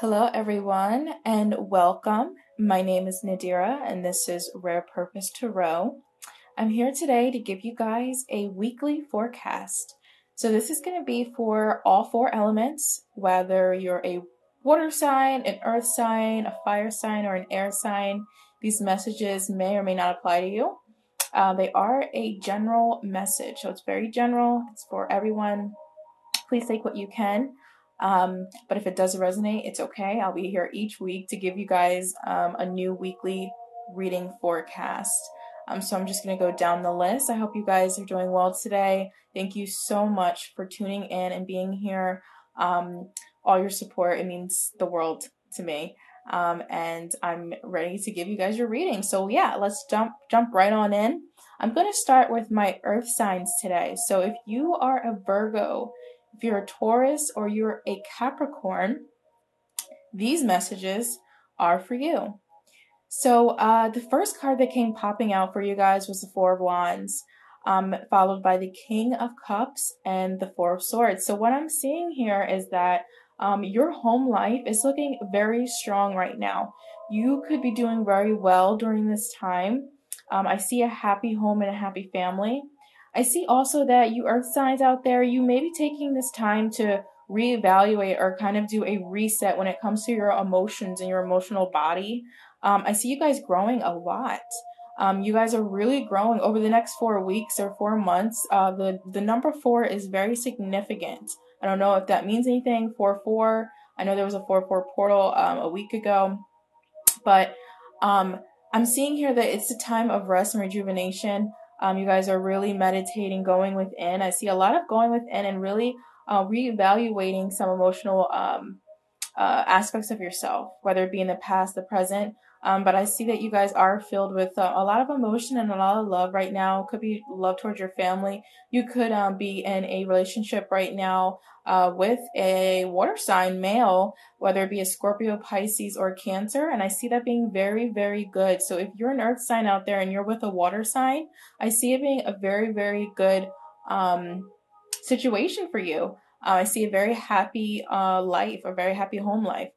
Hello, everyone, and welcome. My name is Nadira, and this is Rare Purpose Tarot. I'm here today to give you guys a weekly forecast. So, this is going to be for all four elements, whether you're a water sign, an earth sign, a fire sign, or an air sign. These messages may or may not apply to you. Uh, they are a general message, so it's very general, it's for everyone. Please take what you can. Um, but if it does resonate, it's okay. I'll be here each week to give you guys um, a new weekly reading forecast. Um, so I'm just going to go down the list. I hope you guys are doing well today. Thank you so much for tuning in and being here. Um, all your support, it means the world to me. Um, and I'm ready to give you guys your reading. So yeah, let's jump jump right on in. I'm going to start with my earth signs today. So if you are a Virgo, if you're a Taurus or you're a Capricorn, these messages are for you. So, uh, the first card that came popping out for you guys was the Four of Wands, um, followed by the King of Cups and the Four of Swords. So, what I'm seeing here is that um, your home life is looking very strong right now. You could be doing very well during this time. Um, I see a happy home and a happy family. I see also that you earth signs out there, you may be taking this time to reevaluate or kind of do a reset when it comes to your emotions and your emotional body. Um, I see you guys growing a lot. Um, you guys are really growing over the next four weeks or four months. Uh, the the number four is very significant. I don't know if that means anything. Four four. I know there was a four four portal um, a week ago, but um, I'm seeing here that it's a time of rest and rejuvenation. Um, you guys are really meditating, going within. I see a lot of going within and really uh, reevaluating some emotional um, uh, aspects of yourself, whether it be in the past, the present. Um, but I see that you guys are filled with uh, a lot of emotion and a lot of love right now. Could be love towards your family. You could um, be in a relationship right now uh, with a water sign male, whether it be a Scorpio, Pisces, or Cancer. And I see that being very, very good. So if you're an earth sign out there and you're with a water sign, I see it being a very, very good um, situation for you. Uh, I see a very happy uh, life, a very happy home life.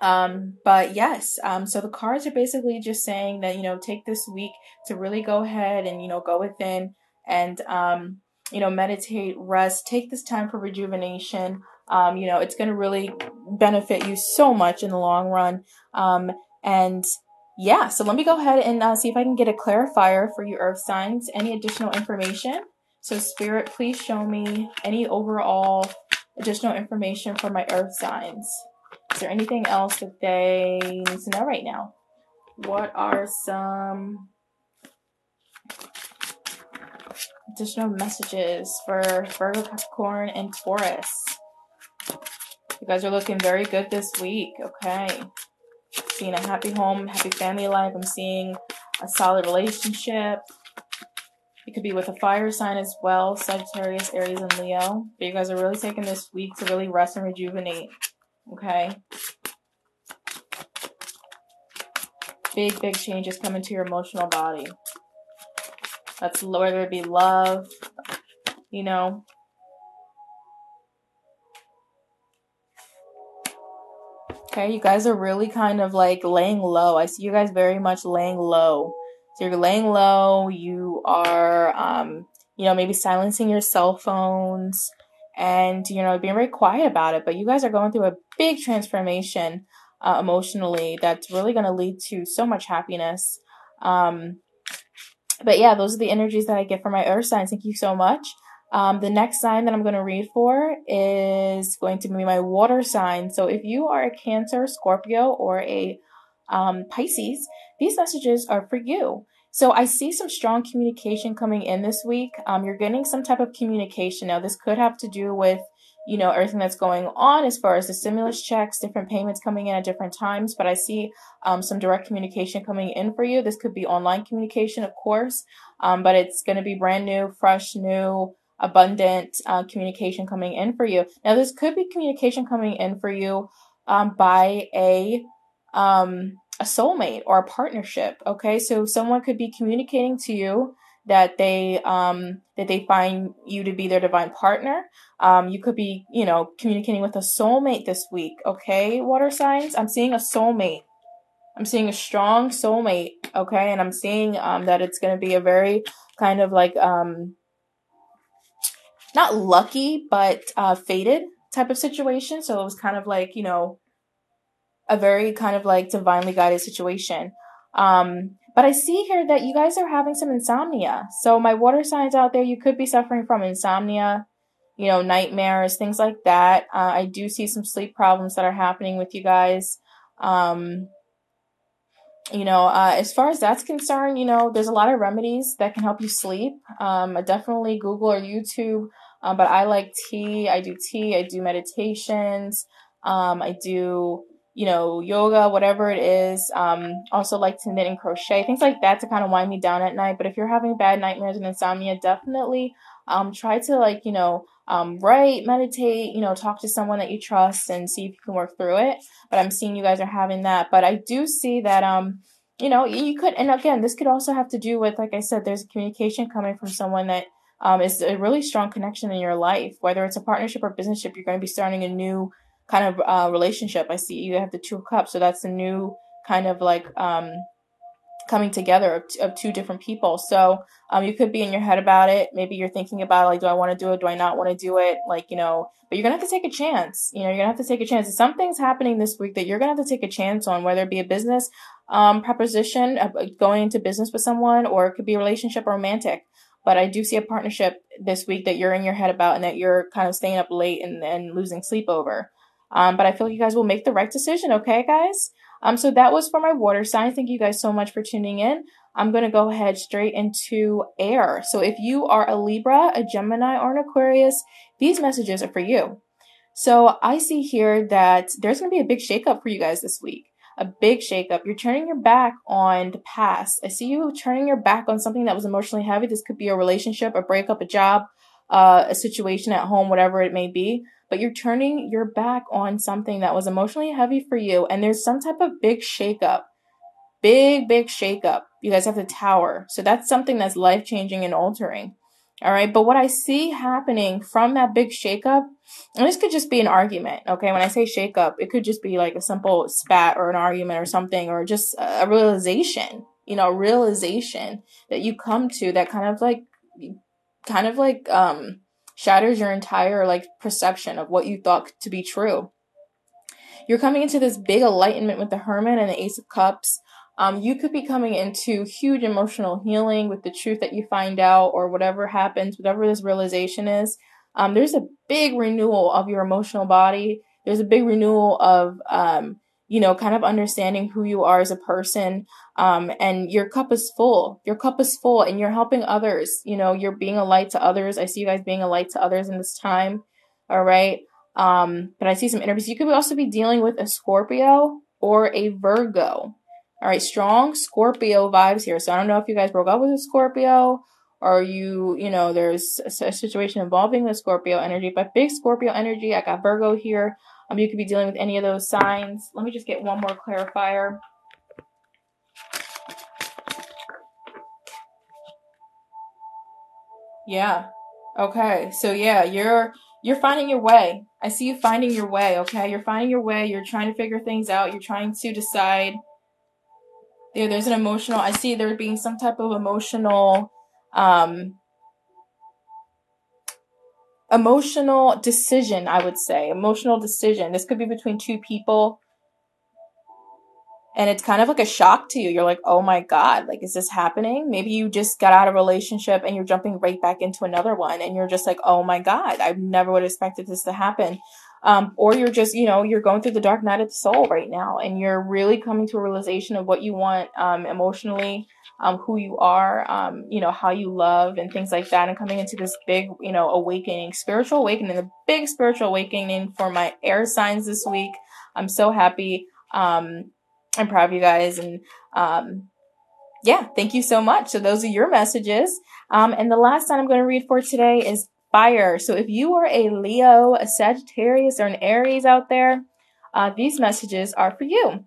Um, but yes, um, so the cards are basically just saying that, you know, take this week to really go ahead and, you know, go within and, um, you know, meditate, rest, take this time for rejuvenation. Um, you know, it's going to really benefit you so much in the long run. Um, and yeah, so let me go ahead and uh, see if I can get a clarifier for you earth signs. Any additional information? So spirit, please show me any overall additional information for my earth signs. Is there anything else that they need to know right now? What are some additional messages for Virgo, Capricorn, and Taurus? You guys are looking very good this week. Okay. Seeing a happy home, happy family life. I'm seeing a solid relationship. It could be with a fire sign as well, Sagittarius, Aries, and Leo. But you guys are really taking this week to really rest and rejuvenate. Okay. Big, big changes coming to your emotional body. That's whether it be love, you know. Okay, you guys are really kind of like laying low. I see you guys very much laying low. So you're laying low, you are um, you know, maybe silencing your cell phones and you know being very quiet about it. But you guys are going through a big transformation uh, emotionally that's really going to lead to so much happiness. Um, but yeah those are the energies that i get from my earth signs thank you so much. Um, the next sign that i'm going to read for is going to be my water sign. So if you are a cancer scorpio or a um, pisces these messages are for you so I see some strong communication coming in this week. Um, you're getting some type of communication. Now, this could have to do with, you know, everything that's going on as far as the stimulus checks, different payments coming in at different times. But I see um, some direct communication coming in for you. This could be online communication, of course, um, but it's going to be brand new, fresh, new, abundant uh, communication coming in for you. Now, this could be communication coming in for you um, by a um, a soulmate or a partnership. Okay. So someone could be communicating to you that they um, that they find you to be their divine partner. Um, you could be, you know, communicating with a soulmate this week. Okay, water signs. I'm seeing a soulmate. I'm seeing a strong soulmate. Okay, and I'm seeing um, that it's going to be a very kind of like um, not lucky, but uh, fated type of situation. So it was kind of like you know a very kind of like divinely guided situation. Um, but I see here that you guys are having some insomnia. So my water signs out there, you could be suffering from insomnia, you know, nightmares, things like that. Uh, I do see some sleep problems that are happening with you guys. Um, you know, uh, as far as that's concerned, you know, there's a lot of remedies that can help you sleep. Um, definitely Google or YouTube. Um, but I like tea. I do tea. I do meditations. Um, I do you know, yoga, whatever it is. Um, also like to knit and crochet, things like that to kind of wind me down at night. But if you're having bad nightmares and insomnia, definitely um, try to like, you know, um, write, meditate, you know, talk to someone that you trust and see if you can work through it. But I'm seeing you guys are having that. But I do see that, um, you know, you could, and again, this could also have to do with, like I said, there's communication coming from someone that um, is a really strong connection in your life, whether it's a partnership or business ship, you're going to be starting a new kind of uh, relationship. I see you have the two cups, so that's a new kind of like um, coming together of, t- of two different people. So um, you could be in your head about it. Maybe you're thinking about like, do I want to do it? Do I not want to do it? Like, you know, but you're gonna have to take a chance. You know, you're gonna have to take a chance. If Something's happening this week that you're gonna have to take a chance on, whether it be a business um, proposition, uh, going into business with someone, or it could be a relationship romantic. But I do see a partnership this week that you're in your head about and that you're kind of staying up late and, and losing sleep over. Um, but I feel like you guys will make the right decision, okay, guys? Um, so that was for my water sign. Thank you guys so much for tuning in. I'm going to go ahead straight into air. So if you are a Libra, a Gemini, or an Aquarius, these messages are for you. So I see here that there's going to be a big shakeup for you guys this week. A big shakeup. You're turning your back on the past. I see you turning your back on something that was emotionally heavy. This could be a relationship, a breakup, a job, uh, a situation at home, whatever it may be but you're turning your back on something that was emotionally heavy for you, and there's some type of big shakeup. Big, big shakeup. You guys have the tower. So that's something that's life changing and altering. All right. But what I see happening from that big shakeup, and this could just be an argument. Okay. When I say shakeup, it could just be like a simple spat or an argument or something, or just a realization, you know, realization that you come to that kind of like, kind of like, um, shatters your entire like perception of what you thought to be true. You're coming into this big enlightenment with the Hermit and the Ace of Cups. Um, you could be coming into huge emotional healing with the truth that you find out or whatever happens, whatever this realization is. Um, there's a big renewal of your emotional body. There's a big renewal of, um, you know, kind of understanding who you are as a person. Um, and your cup is full. Your cup is full and you're helping others. You know, you're being a light to others. I see you guys being a light to others in this time. All right. Um, but I see some interviews. You could also be dealing with a Scorpio or a Virgo. All right. Strong Scorpio vibes here. So I don't know if you guys broke up with a Scorpio or you, you know, there's a, situation involving the Scorpio energy, but big Scorpio energy. I got Virgo here. Um, you could be dealing with any of those signs. Let me just get one more clarifier. Yeah. Okay. So yeah, you're you're finding your way. I see you finding your way, okay? You're finding your way. You're trying to figure things out. You're trying to decide. There there's an emotional I see there being some type of emotional um emotional decision, I would say. Emotional decision. This could be between two people. And it's kind of like a shock to you. You're like, oh my God, like, is this happening? Maybe you just got out of a relationship and you're jumping right back into another one. And you're just like, oh my God, I never would have expected this to happen. Um, or you're just, you know, you're going through the dark night of the soul right now and you're really coming to a realization of what you want, um, emotionally, um, who you are, um, you know, how you love and things like that, and coming into this big, you know, awakening, spiritual awakening, the big spiritual awakening for my air signs this week. I'm so happy. Um, I'm proud of you guys, and um, yeah, thank you so much. So those are your messages. Um, and the last sign I'm going to read for today is fire. So if you are a Leo, a Sagittarius, or an Aries out there, uh, these messages are for you.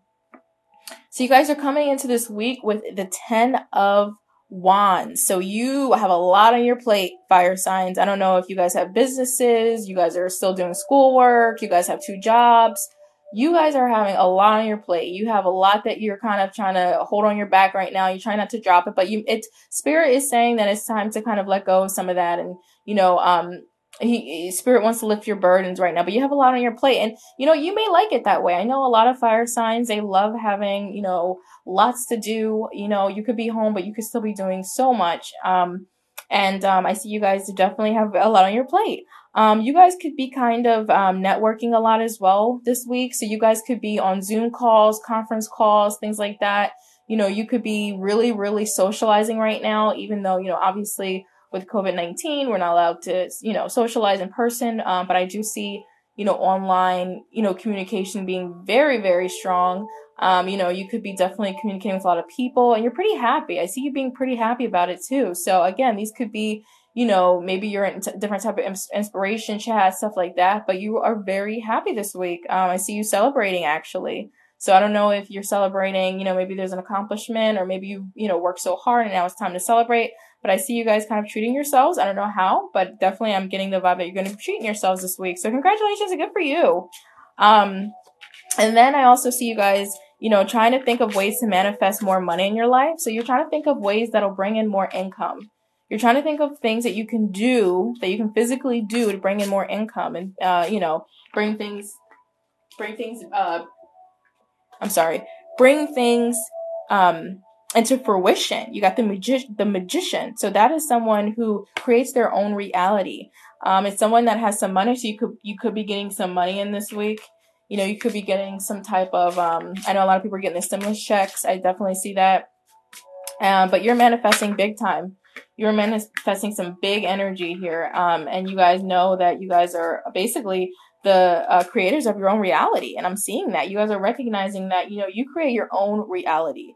So you guys are coming into this week with the 10 of Wands. So you have a lot on your plate, fire signs. I don't know if you guys have businesses, you guys are still doing schoolwork, you guys have two jobs. You guys are having a lot on your plate. You have a lot that you're kind of trying to hold on your back right now. You try not to drop it, but you, it's spirit is saying that it's time to kind of let go of some of that and, you know, um, he spirit wants to lift your burdens right now but you have a lot on your plate and you know you may like it that way i know a lot of fire signs they love having you know lots to do you know you could be home but you could still be doing so much um and um i see you guys definitely have a lot on your plate um you guys could be kind of um networking a lot as well this week so you guys could be on zoom calls conference calls things like that you know you could be really really socializing right now even though you know obviously with COVID 19. We're not allowed to, you know, socialize in person. Um, but I do see, you know, online, you know, communication being very, very strong. Um, you know, you could be definitely communicating with a lot of people and you're pretty happy. I see you being pretty happy about it too. So again, these could be, you know, maybe you're in t- different type of inspiration chat, stuff like that, but you are very happy this week. Um, I see you celebrating actually. So I don't know if you're celebrating, you know, maybe there's an accomplishment or maybe you, you know, worked so hard and now it's time to celebrate but I see you guys kind of treating yourselves. I don't know how, but definitely I'm getting the vibe that you're going to be treating yourselves this week. So congratulations and good for you. Um, and then I also see you guys, you know, trying to think of ways to manifest more money in your life. So you're trying to think of ways that'll bring in more income. You're trying to think of things that you can do, that you can physically do to bring in more income and, uh, you know, bring things, bring things, uh, I'm sorry, bring things, um, into fruition. You got the magi- the magician. So that is someone who creates their own reality. Um, it's someone that has some money. So you could you could be getting some money in this week. You know, you could be getting some type of. Um, I know a lot of people are getting the stimulus checks. I definitely see that. Um, but you're manifesting big time. You're manifesting some big energy here. Um, and you guys know that you guys are basically the uh, creators of your own reality. And I'm seeing that you guys are recognizing that you know you create your own reality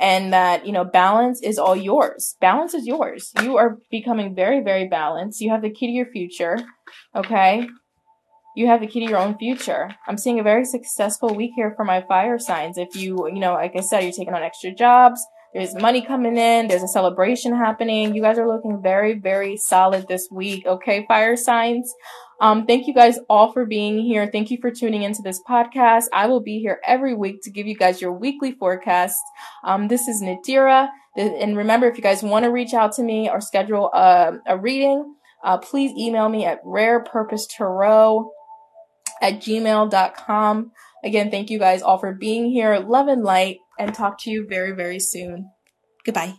and that, you know, balance is all yours. Balance is yours. You are becoming very, very balanced. You have the key to your future. Okay. You have the key to your own future. I'm seeing a very successful week here for my fire signs. If you, you know, like I said, you're taking on extra jobs, there's money coming in, there's a celebration happening. You guys are looking very, very solid this week. Okay, fire signs. Um, thank you guys all for being here. Thank you for tuning into this podcast. I will be here every week to give you guys your weekly forecast. Um, this is Nadira. And remember, if you guys want to reach out to me or schedule a, a reading, uh, please email me at rarepurposetarot at gmail.com. Again, thank you guys all for being here. Love and light and talk to you very, very soon. Goodbye.